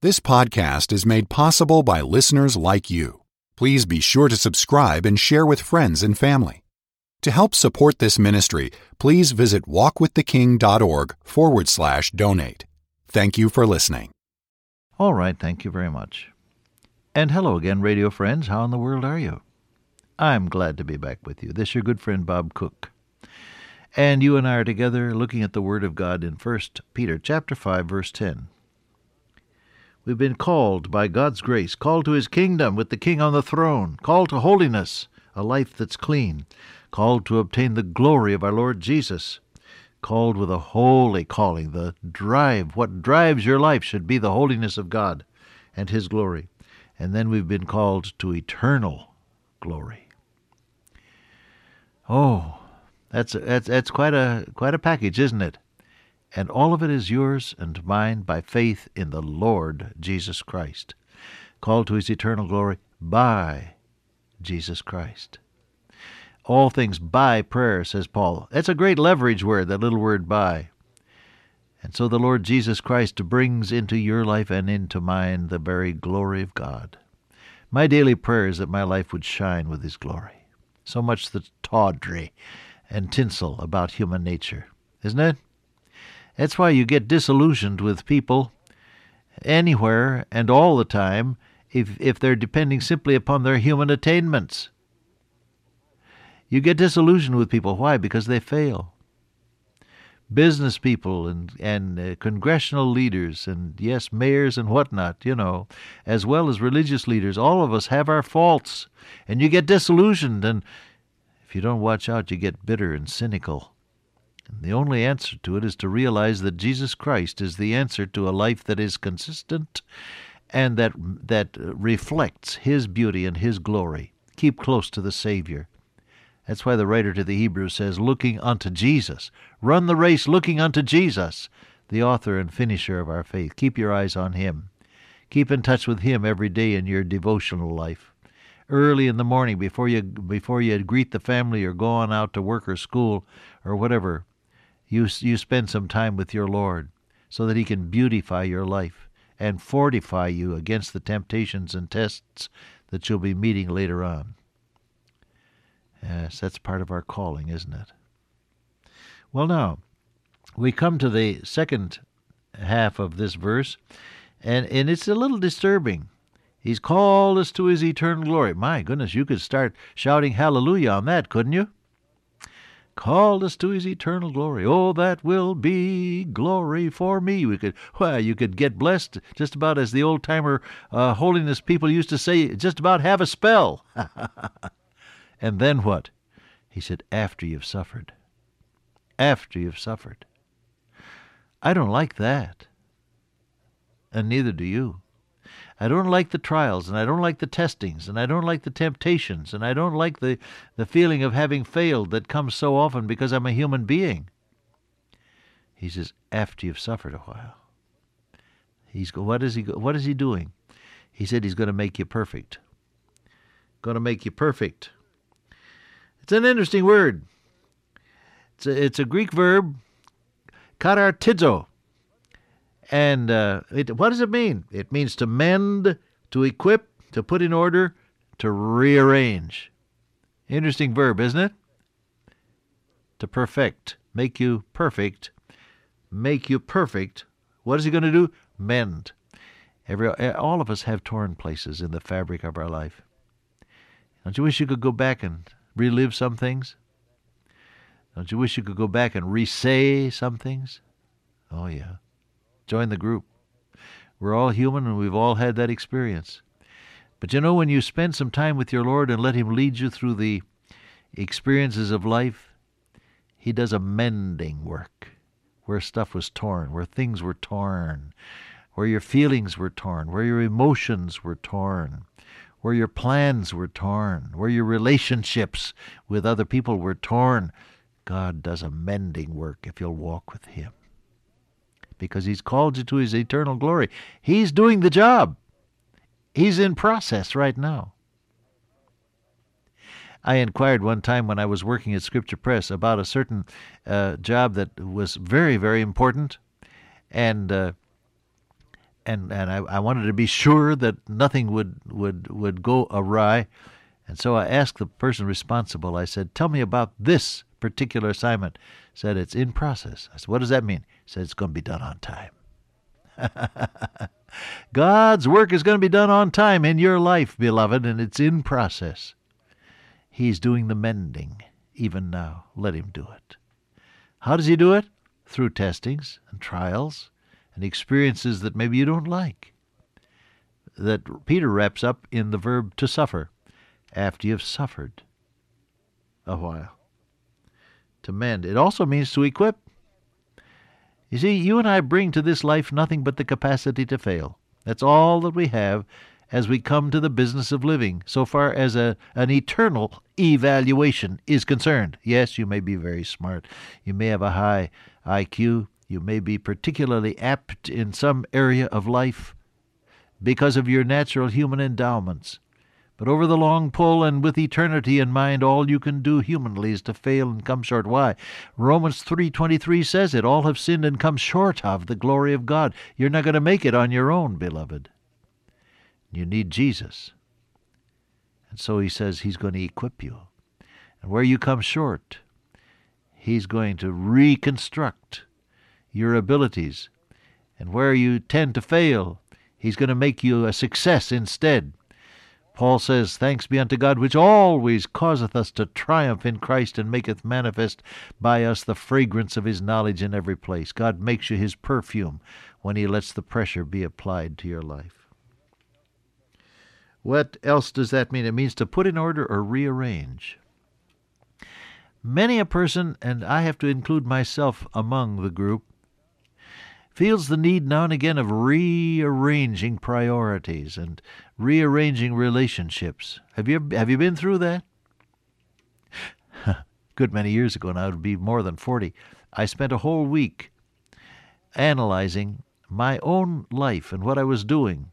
This podcast is made possible by listeners like you. Please be sure to subscribe and share with friends and family. To help support this ministry, please visit walkwiththeking.org forward slash donate. Thank you for listening. All right, thank you very much. And hello again, radio friends. How in the world are you? I'm glad to be back with you. This is your good friend Bob Cook. And you and I are together looking at the Word of God in 1 Peter chapter 5, verse 10. We've been called by God's grace, called to His kingdom with the King on the throne, called to holiness, a life that's clean, called to obtain the glory of our Lord Jesus, called with a holy calling. The drive, what drives your life should be the holiness of God and His glory. And then we've been called to eternal glory. Oh, that's that's that's quite a quite a package, isn't it? And all of it is yours and mine by faith in the Lord Jesus Christ, called to his eternal glory by Jesus Christ. All things by prayer, says Paul. That's a great leverage word, that little word by. And so the Lord Jesus Christ brings into your life and into mine the very glory of God. My daily prayer is that my life would shine with His glory. So much the tawdry and tinsel about human nature, isn't it? That's why you get disillusioned with people anywhere and all the time if, if they're depending simply upon their human attainments. You get disillusioned with people. Why? Because they fail. Business people and, and uh, congressional leaders and, yes, mayors and whatnot, you know, as well as religious leaders, all of us have our faults. And you get disillusioned. And if you don't watch out, you get bitter and cynical. And the only answer to it is to realize that Jesus Christ is the answer to a life that is consistent and that that reflects his beauty and his glory. Keep close to the Savior. That's why the writer to the Hebrews says, looking unto Jesus. Run the race looking unto Jesus, the author and finisher of our faith. Keep your eyes on him. Keep in touch with him every day in your devotional life. Early in the morning before you before you greet the family or go on out to work or school or whatever, you, you spend some time with your Lord so that He can beautify your life and fortify you against the temptations and tests that you'll be meeting later on. Yes, that's part of our calling, isn't it? Well, now, we come to the second half of this verse, and, and it's a little disturbing. He's called us to his eternal glory. My goodness, you could start shouting hallelujah on that, couldn't you? Called us to his eternal glory. Oh, that will be glory for me. We could, well, you could get blessed just about as the old timer uh, holiness people used to say, just about have a spell. and then what? He said, after you've suffered. After you've suffered. I don't like that. And neither do you. I don't like the trials, and I don't like the testings, and I don't like the temptations, and I don't like the, the feeling of having failed that comes so often because I'm a human being. He says, after you've suffered a while. He's go, what is he what is he doing? He said he's going to make you perfect. Going to make you perfect. It's an interesting word. It's a, it's a Greek verb, katartizo, and uh, it, what does it mean? It means to mend, to equip, to put in order, to rearrange. Interesting verb, isn't it? To perfect, make you perfect, make you perfect. What is he going to do? Mend. Every, all of us have torn places in the fabric of our life. Don't you wish you could go back and relive some things? Don't you wish you could go back and re-say some things? Oh, yeah. Join the group. We're all human and we've all had that experience. But you know, when you spend some time with your Lord and let Him lead you through the experiences of life, He does a mending work where stuff was torn, where things were torn, where your feelings were torn, where your emotions were torn, where your plans were torn, where your relationships with other people were torn. God does a mending work if you'll walk with Him because He's called you to His eternal glory. He's doing the job. He's in process right now. I inquired one time when I was working at Scripture Press about a certain uh, job that was very, very important, and uh, and and I, I wanted to be sure that nothing would would would go awry, and so I asked the person responsible. I said, "Tell me about this particular assignment." Said it's in process. I said, "What does that mean?" Said it's going to be done on time. God's work is going to be done on time in your life, beloved, and it's in process. He's doing the mending even now. Let Him do it. How does He do it? Through testings and trials and experiences that maybe you don't like. That Peter wraps up in the verb to suffer, after you've suffered a while. To mend. It also means to equip. You see, you and I bring to this life nothing but the capacity to fail. That's all that we have as we come to the business of living, so far as a, an eternal evaluation is concerned. Yes, you may be very smart. You may have a high IQ. You may be particularly apt in some area of life because of your natural human endowments. But over the long pull and with eternity in mind, all you can do humanly is to fail and come short. Why? Romans 3:23 says it, all have sinned and come short of the glory of God. You're not going to make it on your own, beloved. You need Jesus. And so he says he's going to equip you. And where you come short, he's going to reconstruct your abilities. And where you tend to fail, he's going to make you a success instead. Paul says, Thanks be unto God, which always causeth us to triumph in Christ, and maketh manifest by us the fragrance of his knowledge in every place. God makes you his perfume when he lets the pressure be applied to your life. What else does that mean? It means to put in order or rearrange. Many a person, and I have to include myself among the group, feels the need now and again of rearranging priorities and rearranging relationships. Have you have you been through that? Good many years ago now, it would be more than 40. I spent a whole week analyzing my own life and what I was doing.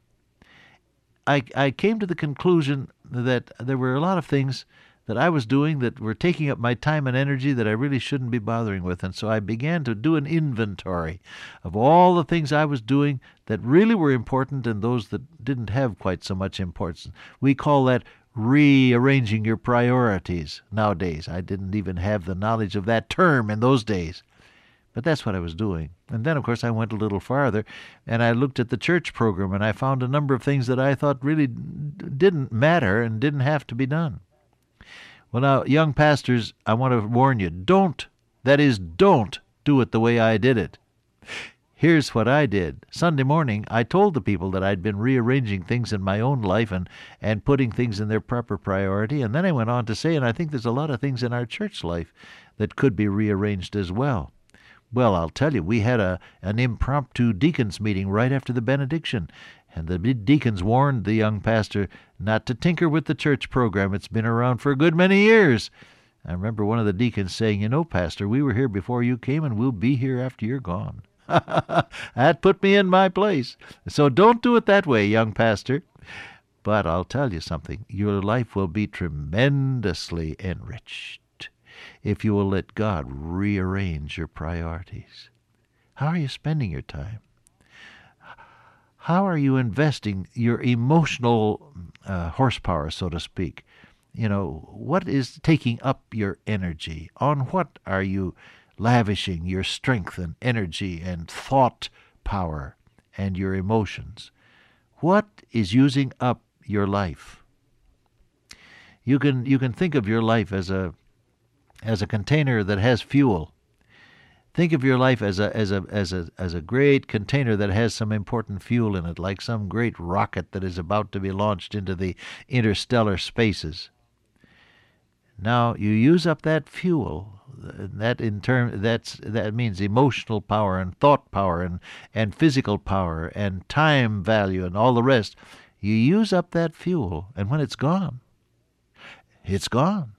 I I came to the conclusion that there were a lot of things that I was doing that were taking up my time and energy that I really shouldn't be bothering with. And so I began to do an inventory of all the things I was doing that really were important and those that didn't have quite so much importance. We call that rearranging your priorities nowadays. I didn't even have the knowledge of that term in those days. But that's what I was doing. And then, of course, I went a little farther and I looked at the church program and I found a number of things that I thought really didn't matter and didn't have to be done. Well, now, young pastors, I want to warn you don't, that is, don't do it the way I did it. Here's what I did. Sunday morning, I told the people that I'd been rearranging things in my own life and, and putting things in their proper priority. And then I went on to say, and I think there's a lot of things in our church life that could be rearranged as well. Well, I'll tell you, we had a an impromptu deacons meeting right after the benediction, and the deacons warned the young pastor not to tinker with the church program. It's been around for a good many years. I remember one of the deacons saying, You know, Pastor, we were here before you came, and we'll be here after you're gone. that put me in my place. So don't do it that way, young pastor. But I'll tell you something your life will be tremendously enriched if you will let God rearrange your priorities. How are you spending your time? how are you investing your emotional uh, horsepower, so to speak? You know, what is taking up your energy? On what are you lavishing your strength and energy and thought power and your emotions? What is using up your life? You can you can think of your life as a as a container that has fuel Think of your life as a as a as a as a great container that has some important fuel in it, like some great rocket that is about to be launched into the interstellar spaces. Now you use up that fuel. That in turn that's that means emotional power and thought power and and physical power and time value and all the rest. You use up that fuel, and when it's gone, it's gone.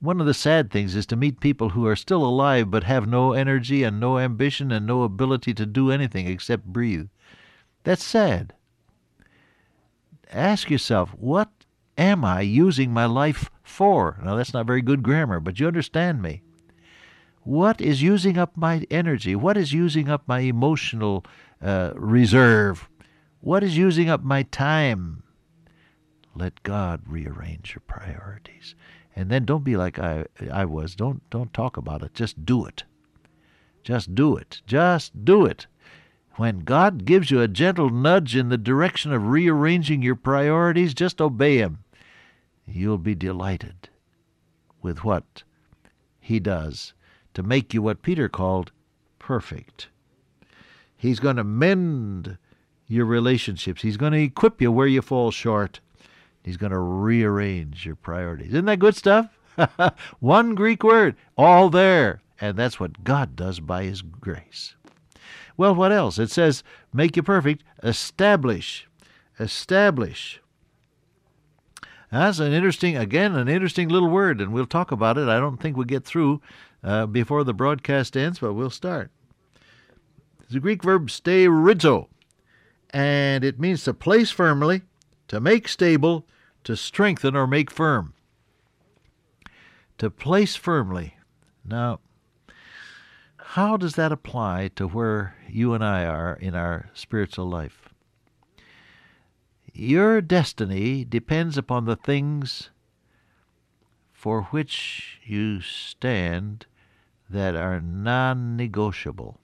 One of the sad things is to meet people who are still alive but have no energy and no ambition and no ability to do anything except breathe. That's sad. Ask yourself, what am I using my life for? Now, that's not very good grammar, but you understand me. What is using up my energy? What is using up my emotional uh, reserve? What is using up my time? Let God rearrange your priorities. And then don't be like I I was. Don't don't talk about it. Just do it. Just do it. Just do it. When God gives you a gentle nudge in the direction of rearranging your priorities, just obey him. You'll be delighted with what he does to make you what Peter called perfect. He's going to mend your relationships. He's going to equip you where you fall short. He's going to rearrange your priorities. Isn't that good stuff? One Greek word, all there. And that's what God does by His grace. Well, what else? It says, make you perfect, establish. Establish. That's an interesting, again, an interesting little word, and we'll talk about it. I don't think we'll get through uh, before the broadcast ends, but we'll start. It's the Greek verb sterizo, and it means to place firmly, to make stable, to strengthen or make firm. To place firmly. Now, how does that apply to where you and I are in our spiritual life? Your destiny depends upon the things for which you stand that are non negotiable.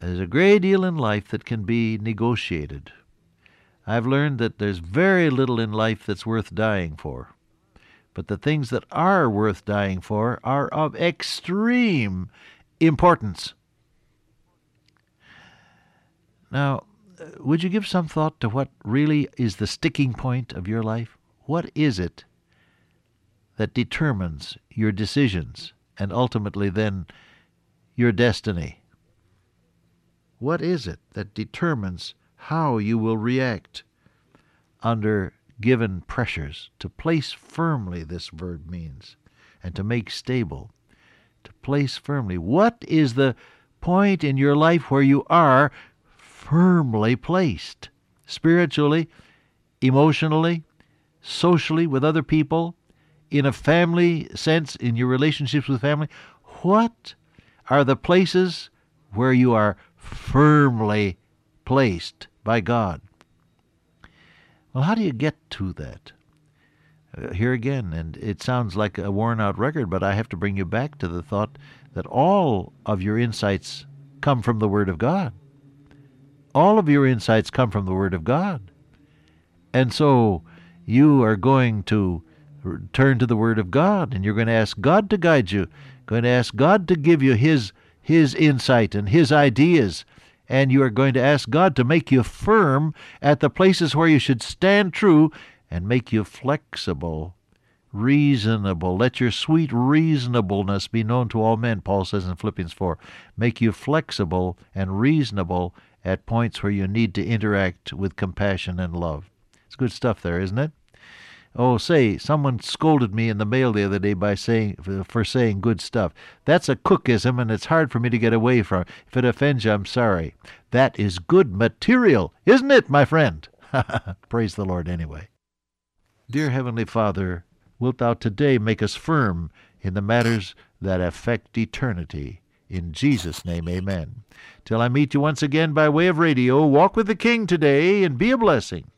There's a great deal in life that can be negotiated. I've learned that there's very little in life that's worth dying for. But the things that are worth dying for are of extreme importance. Now, would you give some thought to what really is the sticking point of your life? What is it that determines your decisions and ultimately then your destiny? What is it that determines how you will react under given pressures? To place firmly, this verb means, and to make stable. To place firmly. What is the point in your life where you are firmly placed? Spiritually, emotionally, socially, with other people, in a family sense, in your relationships with family. What are the places where you are firmly placed by God. Well, how do you get to that? Uh, here again, and it sounds like a worn out record, but I have to bring you back to the thought that all of your insights come from the Word of God. All of your insights come from the Word of God. And so you are going to turn to the Word of God, and you're going to ask God to guide you, going to ask God to give you His his insight and His ideas. And you are going to ask God to make you firm at the places where you should stand true and make you flexible, reasonable. Let your sweet reasonableness be known to all men, Paul says in Philippians 4. Make you flexible and reasonable at points where you need to interact with compassion and love. It's good stuff there, isn't it? Oh, say, someone scolded me in the mail the other day by saying for saying good stuff. That's a cookism, and it's hard for me to get away from. If it offends you, I'm sorry. That is good material, isn't it, my friend? Praise the Lord anyway. Dear Heavenly Father, wilt Thou today make us firm in the matters that affect eternity? In Jesus' name, amen. Till I meet you once again by way of radio, walk with the King today and be a blessing.